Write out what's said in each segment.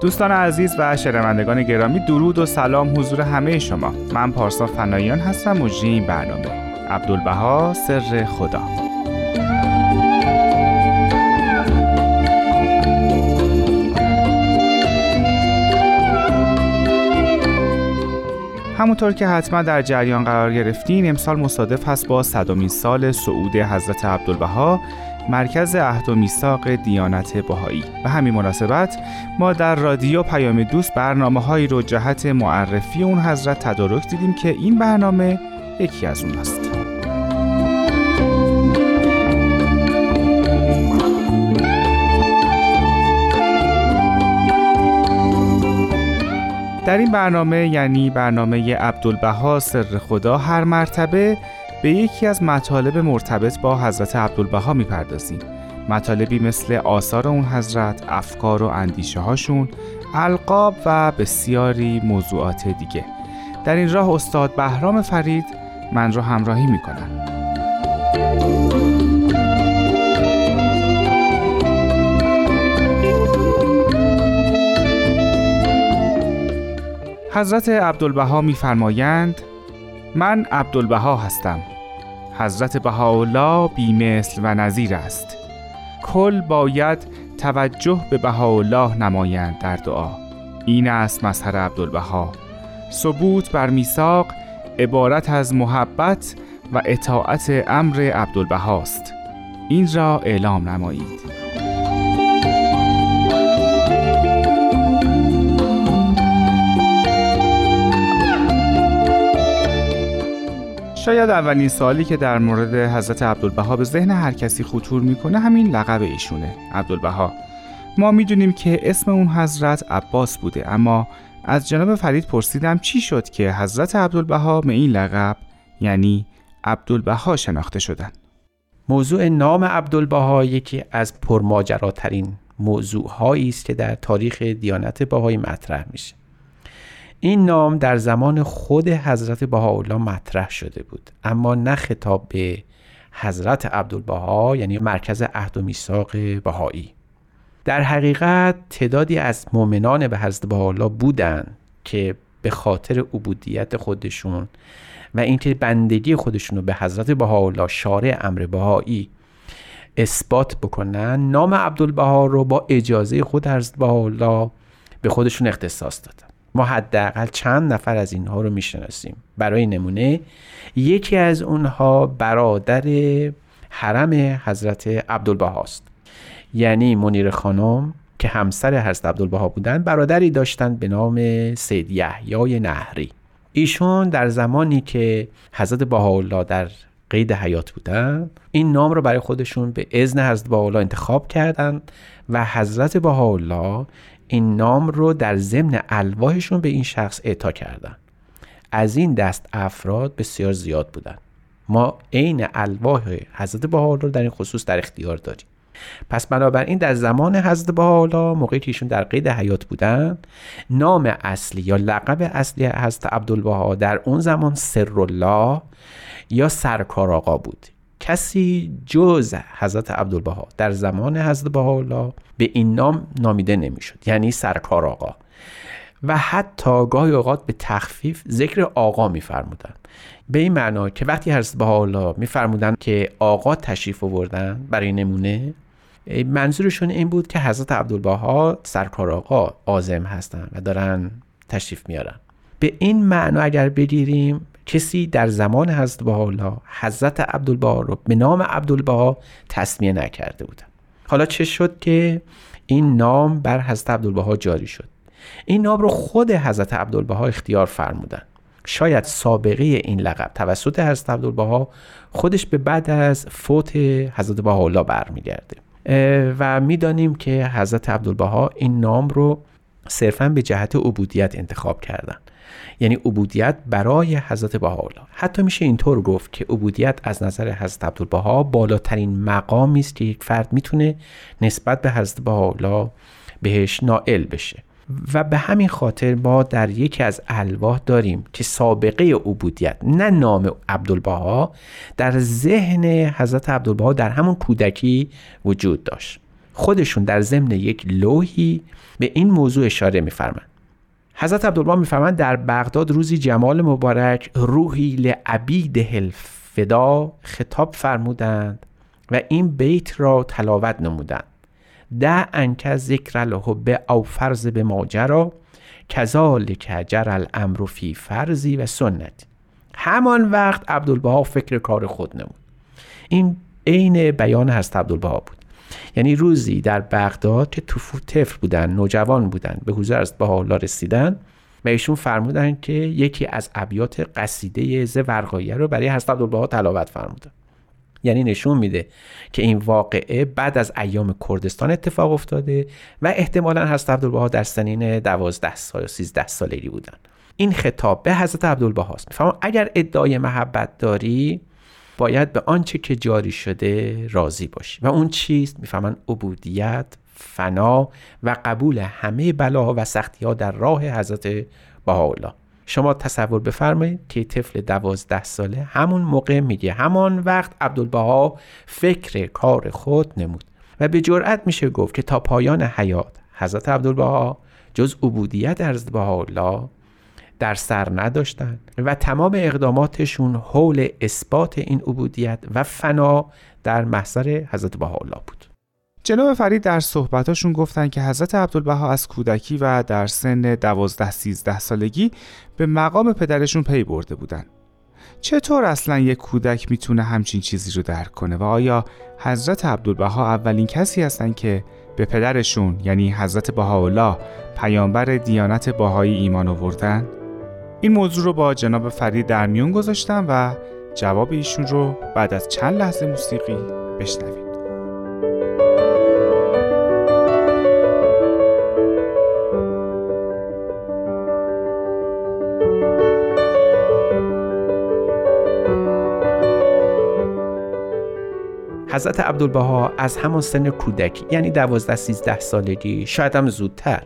دوستان عزیز و شنوندگان گرامی درود و سلام حضور همه شما. من پارسا فنایان هستم مجری این برنامه. عبدالبها سر خدا. همونطور که حتما در جریان قرار گرفتین امسال مصادف هست با صدامین سال صعود حضرت عبدالبها. مرکز عهد و میثاق دیانت بهایی و همین مناسبت ما در رادیو پیام دوست برنامه هایی رو جهت معرفی اون حضرت تدارک دیدیم که این برنامه یکی از اون است. در این برنامه یعنی برنامه عبدالبها سر خدا هر مرتبه به یکی از مطالب مرتبط با حضرت عبدالبها می‌پردازیم. مطالبی مثل آثار اون حضرت، افکار و اندیشه هاشون، القاب و بسیاری موضوعات دیگه. در این راه استاد بهرام فرید من رو همراهی می‌کنن. حضرت عبدالبها میفرمایند من عبدالبها هستم. حضرت بهاءالله بیمثل و نظیر است. کل باید توجه به بهاءالله نمایند در دعا. این است مظهر عبدالبها. ثبوت بر میثاق عبارت از محبت و اطاعت امر عبدالبهاست این را اعلام نمایید. شاید اولین سوالی که در مورد حضرت عبدالبها به ذهن هر کسی خطور می‌کنه همین لقب ایشونه. عبدالبها. ما می‌دونیم که اسم اون حضرت عباس بوده اما از جناب فرید پرسیدم چی شد که حضرت عبدالبها به این لقب یعنی عبدالبها شناخته شدن؟ موضوع نام عبدالبها یکی از پرماجراترین موضوع است که در تاریخ دیانت بهایی مطرح میشه. این نام در زمان خود حضرت بهاءالله مطرح شده بود. اما نه خطاب به حضرت عبدالبها یعنی مرکز عهد و میثاق بهایی. در حقیقت تعدادی از مؤمنان به حضرت بهاءالله بودند که به خاطر عبودیت خودشون و اینکه بندگی خودشون رو به حضرت بهاءالله شارع امر بهایی اثبات بکنن نام عبدالبها رو با اجازه خود حضرت بهاءالله به خودشون اختصاص دادن. ما حداقل چند نفر از اینها رو می‌شناسیم. برای نمونه یکی از اونها برادر حرم حضرت عبدالبها است. یعنی منیر خانم که همسر حضرت عبدالبها بودند برادری داشتند به نام سید یحیای نهری. ایشون در زمانی که حضرت بهاءالله در قید حیات بودن این نام رو برای خودشون به اذن حضرت بهاءالله انتخاب کردند و حضرت بهاءالله این نام رو در ضمن الواحشون به این شخص اعطا کردن. از این دست افراد بسیار زیاد بودن. ما عین الواح حضرت بهاءالله رو در این خصوص در اختیار داریم. پس بنابراین در زمان حضرت بهاءالله موقعی که ایشون در قید حیات بودن نام اصلی یا لقب اصلی حضرت عبدالبها در اون زمان سر الله یا سرکار آقا بود. کسی جز حضرت عبدالبها در زمان حضرت بهاءالله به این نام نامیده نمی‌شد یعنی سرکار آقا. و حتی گاهی اوقات به تخفیف ذکر آقا میفرمودن. به این معنا که وقتی حضرت بهاءالله میفرمودن که آقا تشریف آوردن برای نمونه منظورشون این بود که حضرت عبدالبها سرکار آقا آزم هستن و دارن تشریف میارن. به این معنا اگر بگیریم کسی در زمان حضرت بهاءالله حضرت عبدالبها رو به نام عبدالبها تسمیه نکرده بودن. حالا چه شد که این نام بر حضرت عبدالبها جاری شد؟ این نام رو خود حضرت عبدالبها اختیار فرمودن. شاید سابقه این لقب توسط حضرت عبدالبها خودش به بعد از فوت حضرت بهاءالله برمیگرده. و می‌دانیم که حضرت عبدالبها این نام رو صرفا به جهت عبودیت انتخاب کردن. یعنی عبودیت برای حضرت بهاءالله. حتی میشه اینطور گفت که عبودیت از نظر حضرت عبدالبها بالاترین مقامی است که یک فرد می‌تونه نسبت به حضرت بهاءالله بهش نائل بشه. و به همین خاطر ما در یکی از الواح داریم که سابقه عبودیت نه نام عبدالبها در ذهن حضرت عبدالبها در همون کودکی وجود داشت. خودشون در ضمن یک لوحی به این موضوع اشاره میفرمند حضرت عبدالبها میفرمند در بغداد روزی جمال مبارک روحی لعبید الفدا خطاب فرمودند و این بیت را تلاوت نمودند. ده انک ذکر به او فرض به ماجرا کذالک جر الامر فی فرضی و سنت همان وقت عبدالبها فکر کار خود نمود. این عین بیان هست عبدالبها بود. یعنی روزی در بغداد که توفو طفل بودن نوجوان بودن به حضور از الله رسیدن و ایشون فرمودن که یکی از ابیات قصیده ز ورقایه رو برای حضرت عبدالبها تلاوت فرمودن. یعنی نشون میده که این واقعه بعد از ایام کردستان اتفاق افتاده و احتمالا حضرت عبدالبها در سنین دوازده سال یا سیزده سالگی بودن. این خطاب به حضرت عبدالبها است می‌فهمم اگر ادعای محبت داری باید به آنچه که جاری شده راضی باشی. و اون چیست؟ می‌فهمن عبودیت فنا و قبول همه بلاها و سختی ها در راه حضرت بهاءالله. شما تصور بفرمایید که طفل دوازده ساله همون موقع میگه همان وقت عبدالبها فکر کار خود نمود. و به جرأت میشه گفت که تا پایان حیات حضرت عبدالبها جز عبودیت حضرت بهاءالله در سر نداشتند و تمام اقداماتشون حول اثبات این عبودیت و فنا در محضر حضرت بهاءالله بود جناب فرید در صحبتاشون گفتن که حضرت عبدالبها از کودکی و در سن دوازده سیزده سالگی به مقام پدرشون پی برده بودن چطور اصلا یک کودک می‌تونه همچین چیزی رو درک کنه و آیا حضرت عبدالبها اولین کسی هستن که به پدرشون یعنی حضرت بهاءالله پیامبر دیانت باهایی ایمان آوردن؟ این موضوع رو با جناب فرید در میون گذاشتم و جواب ایشون رو بعد از چند لحظه موسیقی بشنویم. حضرت عبدالبها از همان سن کودکی یعنی دوازده سیزده سالگی شاید هم زودتر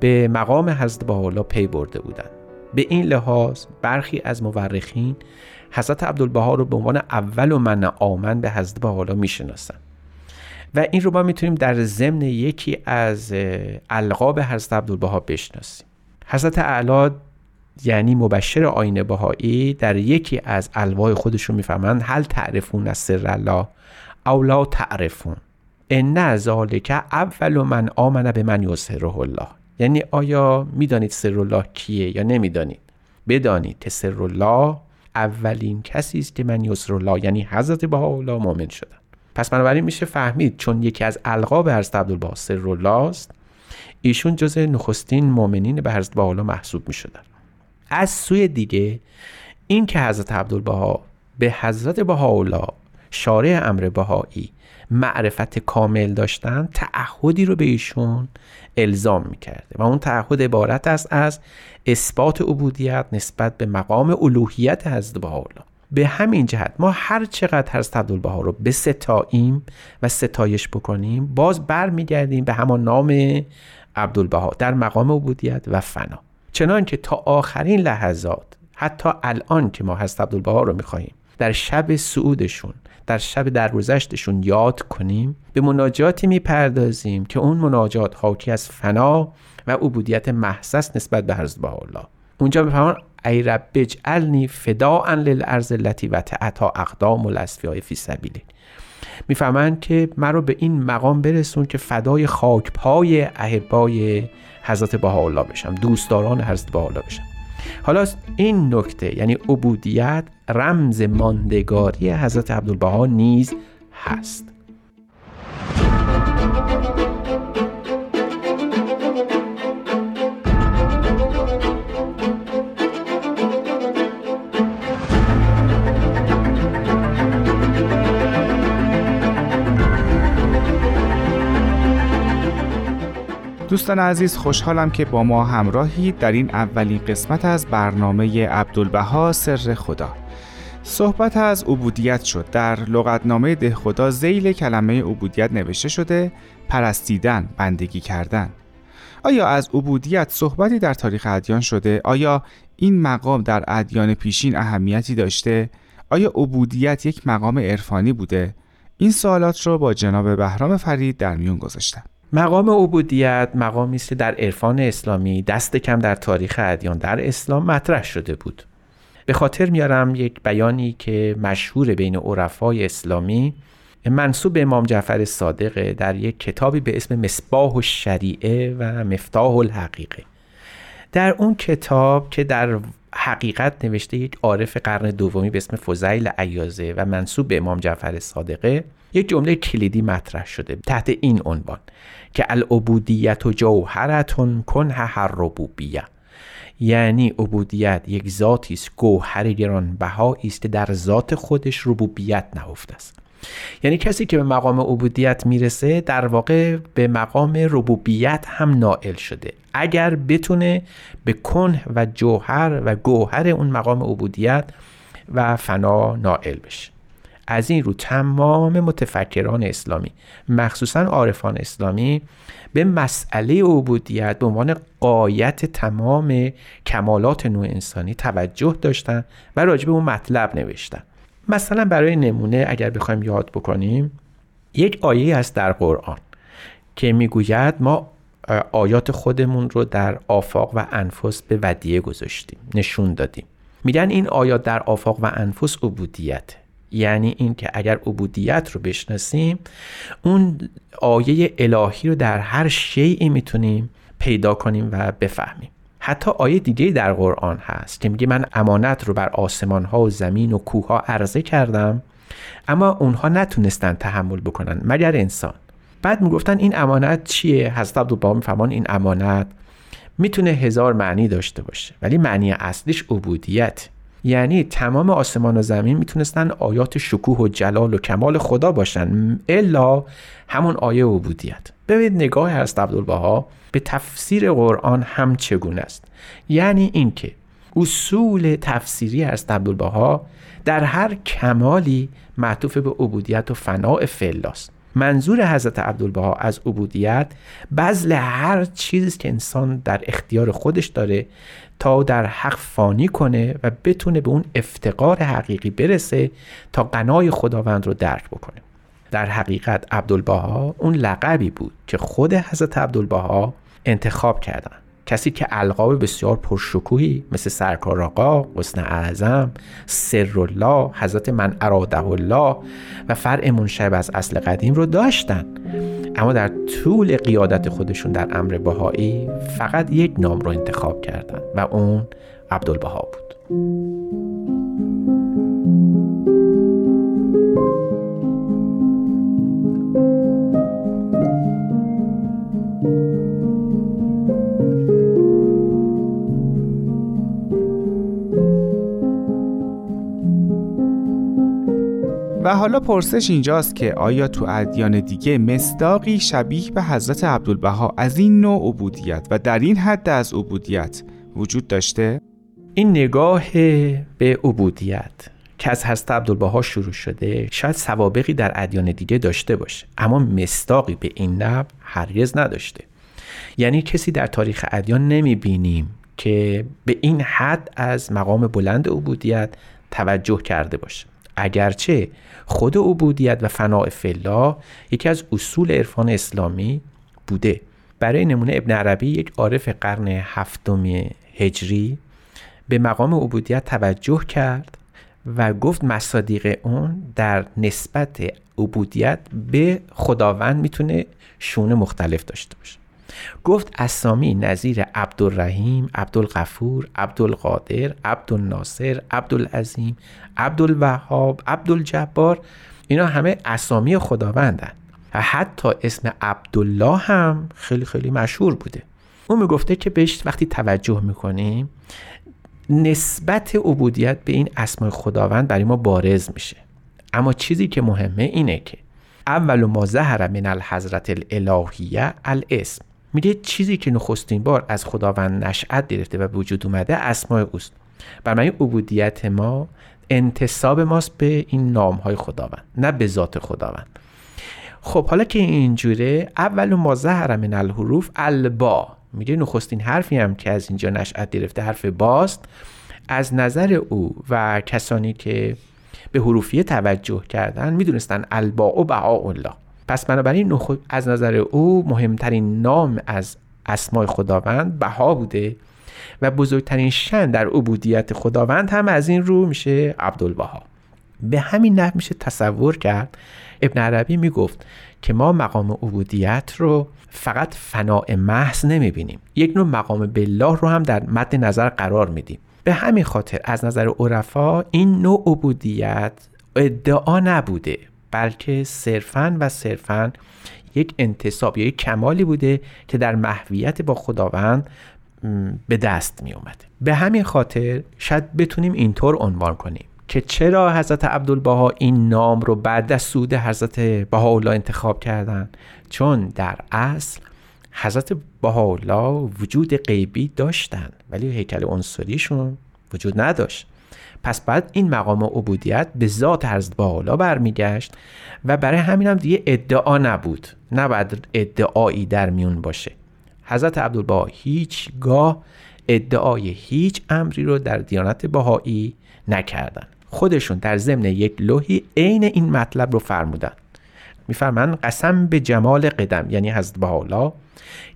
به مقام حضرت بهاءالله پی برده بودند. به این لحاظ برخی از مورخین حضرت عبدالبها رو به عنوان اول و من آمن به حضرت بهاءالله می‌شناسن. و این رو ما می‌تونیم در ضمن یکی از القاب حضرت عبدالبها بشناسیم. حضرت اعلی یعنی مبشر آین بهایی در یکی از الواح خودشون می‌فهمند هل تعرفون از سر الله او لا تعرفون. ان ذالک اول من آمن به من یظهره الله. یعنی آیا می‌دانید سر الله کیه یا نمی‌دانید؟ بدانید که سر الله اولین کسی است که من یسر الله یعنی حضرت بهاءالله مؤمن شدن پس بنابراین میشه فهمید چون یکی از القاب حضرت عبدالبها سر الله است ایشون جز نخستین مؤمنین به حضرت بهاءالله محسوب می‌شدن. از سوی دیگه این که حضرت عبدالبها به حضرت بهاءالله شارع امر بهایی. معرفت کامل داشتن تعهدی رو به ایشون الزام می‌کرده و اون تعهد عبارت است از اثبات عبودیت نسبت به مقام الوهیت حضرت بهاءالله. به همین جهت ما هر چقدر حضرت عبدالبها رو به ستاییم و ستایش بکنیم باز برمیگردیم به همان نام عبدالبها در مقام عبودیت و فنا. چنانکه تا آخرین لحظات حتی الان که ما حضرت عبدالبها رو می‌خواهیم در شب سعودشون در شب درگذشتشون یاد کنیم. به مناجاتی می‌پردازیم که اون مناجات حاکی از فنا و عبودیت محسس نسبت به حضرت الله اونجا می‌فهمن ای رب اجعلنی فداء للارض التي تعتا اقدام الاسفیاء فی سبیلی. می‌فهمند که مرا به این مقام برسون که فدای خاک پای احبای حضرت بهاءالله بشم دوستداران حضرت بهاءالله بشم. حالا این نکته یعنی عبودیت رمز ماندگاری حضرت عبدالبها نیز هست. دوستان عزیز خوشحالم که با ما همراهید در این اولین قسمت از برنامه عبدالبها سر خدا. صحبت از عبودیت شد. در لغتنامه ده خدا زیل کلمه عبودیت نوشته شده پرستیدن بندگی کردن. آیا از عبودیت صحبتی در تاریخ ادیان شده؟ آیا این مقام در ادیان پیشین اهمیتی داشته؟ آیا عبودیت یک مقام عرفانی بوده؟ این سوالات رو با جناب بهرام فرید در میون گذاشتم. مقام عبودیت مقامی است در عرفان اسلامی دست کم در تاریخ ادیان در اسلام مطرح شده بود. به خاطر میارم یک بیانی که مشهور بین عرفای اسلامی منصوب به امام جعفر صادقه در یک کتابی به اسم مصباح و شریعه و مفتاح الحقیقه. در اون کتاب که در حقیقت نوشته یک عارف قرن دومی به اسم فضیل عیازه و منصوب به امام جعفر صادقه یک جمله کلیدی مطرح شده تحت این عنوان که العبودیت و جوهرتون کن هر ربوبیه. یعنی عبودیت یک ذاتی است گوهر گرانبهایی است در ذات خودش ربوبیت نهفته است. یعنی کسی که به مقام عبودیت می‌رسه در واقع به مقام ربوبیت هم نائل شده. اگر بتونه به کنه و جوهر و گوهر اون مقام عبودیت و فنا نائل بشه. از این رو تمام متفکران اسلامی مخصوصا عارفان اسلامی به مسئله عبودیت به عنوان قایت تمام کمالات نوع انسانی توجه داشتن و راجع به اون مطلب نوشتن. مثلا برای نمونه اگر بخوایم یاد بکنیم یک آیه است در قرآن که می‌گوید ما آیات خودمون رو در آفاق و انفس به ودیه گذاشتیم نشون دادیم. میگن این آیات در آفاق و انفس عبودیت. یعنی این که اگر عبودیت رو بشناسیم اون آیه الهی رو در هر شیعی می‌تونیم پیدا کنیم و بفهمیم. حتی آیه دیگه در قرآن هست که میگه من امانت رو بر آسمان ها و زمین و کوه ها عرضه کردم اما اونها نتونستن تحمل بکنن. مگر انسان؟ بعد می‌گفتن این امانت چیه؟ حضرت عبدالبها میفهمان این امانت می‌تونه هزار معنی داشته باشه ولی معنی اصلیش عبودیت. یعنی تمام آسمان و زمین می‌تونستن آیات شکوه و جلال و کمال خدا باشن. الا همون آیه عبودیت. ببینید نگاه هست عبدالبها به تفسیر قرآن هم چگونه است. یعنی اینکه اصول تفسیری هست عبدالبها در هر کمالی معطوف به عبودیت و فناع فلاست منظور حضرت عبدالبها از عبودیت بذل هر چیزی که انسان در اختیار خودش داره تا در حق فانی کنه و بتونه به اون افتقار حقیقی برسه تا قنای خداوند رو درک بکنه. در حقیقت عبدالبها اون لقبی بود که خود حضرت عبدالبها انتخاب کردن. کسی که القاب بسیار پرشکوهی مثل سرکار آقا، حسن اعظم، سر الله، حضرت من اراده الله و فرع منشب از اصل قدیم رو داشتن. اما در طول قیادت خودشون در امر بهایی فقط یک نام رو انتخاب کردن و اون عبدالبها بود. و حالا پرسش اینجاست که آیا تو ادیان دیگه مصداقی شبیه به حضرت عبدالبها از این نوع عبودیت و در این حد از عبودیت وجود داشته؟ این نگاه به عبودیت که از حضرت عبدالبها شروع شده شاید سوابقی در ادیان دیگه داشته باشه اما مصداقی به این نب هرگز نداشته یعنی کسی در تاریخ ادیان نمی بینیم که به این حد از مقام بلند عبودیت توجه کرده باشه اگرچه خود عبودیت و فناع فلا یکی از اصول عرفان اسلامی بوده. برای نمونه ابن عربی یک عارف قرن هفتم هجری به مقام عبودیت توجه کرد و گفت مصادیق اون در نسبت عبودیت به خداوند می‌تونه شونه مختلف داشته باشه. گفت اسامی نظیر عبدالرحیم عبدالغفور عبدالقادر عبدالناصر عبدالعظیم عبدالوهاب عبدالجبار اینا همه اسامی خداوندن. و حتی اسم عبدالله هم خیلی خیلی مشهور بوده. اون می‌گفته که بهش وقتی توجه می‌کنیم نسبت عبودیت به این اسمای خداوند برای ما بارز میشه. اما چیزی که مهمه اینه که اول ما ظهر من الحضرت الالهیه الاسم. میگه چیزی که نخستین بار از خداوند نشأت گرفته و به وجود اومده اسماء اوست. بر معنی عبودیت ما انتصاب ماست به این نام های خداوند نه به ذات خداوند. خب حالا که اینجوره اول ما ظهر من الحروف البا. میگه نخستین حرفی هم که از اینجا نشأت گرفته حرف باست. از نظر او و کسانی که به حروفیه توجه کردن می‌دونستن البا و بها الله. پس بنابراین از نظر او مهمترین نام از اسمای خداوند بها بوده و بزرگترین شن در عبودیت خداوند هم از این رو میشه عبدالبها. به همین نحو میشه تصور کرد. ابن عربی می‌گفت که ما مقام عبودیت رو فقط فناع محض نمی‌بینیم. یک نوع مقام بالله رو هم در مد نظر قرار میدیم. به همین خاطر از نظر عرفا این نوع عبودیت ادعا نبوده. بلکه صرفا و صرفا یک انتصاب یا یک کمالی بوده که در محویت با خداوند به دست می اومده به همین خاطر شاید بتونیم اینطور عنوان کنیم که چرا حضرت عبدالبها این نام رو بعد از سود حضرت بهاءالله انتخاب کردن؟ چون در اصل حضرت بهاءالله وجود غیبی داشتن ولی هیکل عنصریشون وجود نداشت. پس بعد این مقام عبودیت به ذات حضرت بهاءالله برمیگشت و برای همین هم دیگه ادعا نبود. نباید ادعایی در میون باشه. حضرت عبدالبها هیچگاه ادعای هیچ امری رو در دیانت بهایی نکردن خودشون در ضمن یک لوحی عین این مطلب رو فرمودن. میفرمن قسم به جمال قدم یعنی حضرت بهاءالله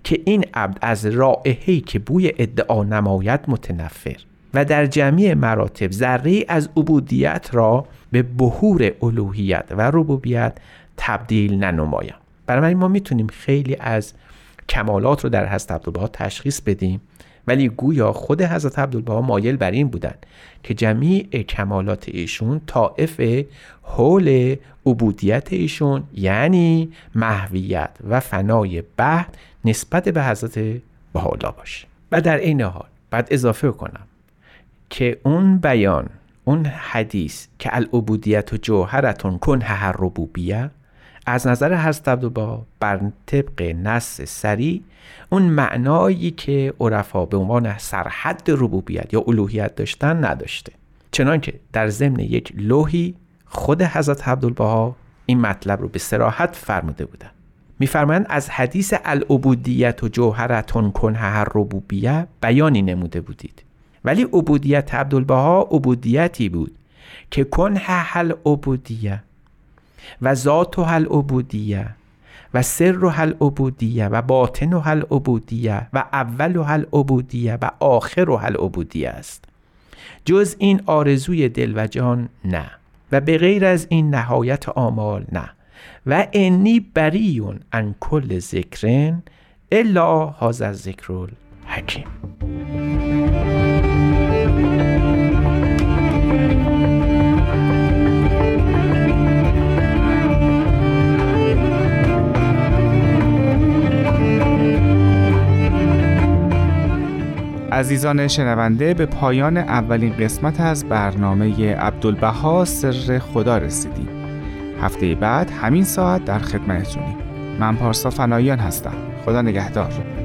که این عبد از رائحه‌ای که بوی ادعا نمایت متنفر. و در جمعی مراتب ذره از عبودیت را به بهور الوهیت و ربوبیت تبدیل ننمایم. برای ما می‌تونیم خیلی از کمالات رو در حضرت عبدالبها تشخیص بدیم ولی گویا خود حضرت عبدالبها مایل بر این بودن که جمیع کمالات ایشون طائف حول عبودیت ایشون یعنی محویت و فنای بعد نسبت به حضرت بهاءالله باشه. و در این حال بعد اضافه کنم که اون بیان اون حدیث که العبودیت و جوهرتون کن هر ربوبیه از نظر حضرت عبدالبها بر طبق نص سری اون معنایی که عرفا به عنوان سرحد ربوبیت یا الوهیت داشتن نداشته. چنانکه در ضمن یک لوحی خود حضرت عبدالبها این مطلب رو به سراحت فرموده بودن. میفرمایند از حدیث العبودیت و جوهرتون کن هر ربوبیه بیانی نموده بودید. ولی عبودیت عبدالبها عبودیتی بود که کن هل عبودیه و ذات و هل عبودیه و سر و هل عبودیه و باطن و هل عبودیه و اول و هل عبودیه و آخر و هل عبودیه است. جز این آرزوی دل و جان نه و به غیر از این نهایت آمال نه و انی بریون ان کل ذکرن الا هذا ذکر حکیم عزیزان شنونده به پایان اولین قسمت از برنامه عبدالبها سر خدا رسیدیم. هفته بعد همین ساعت در خدمتتونیم. من پارسا فنایان هستم. خدا نگهدار.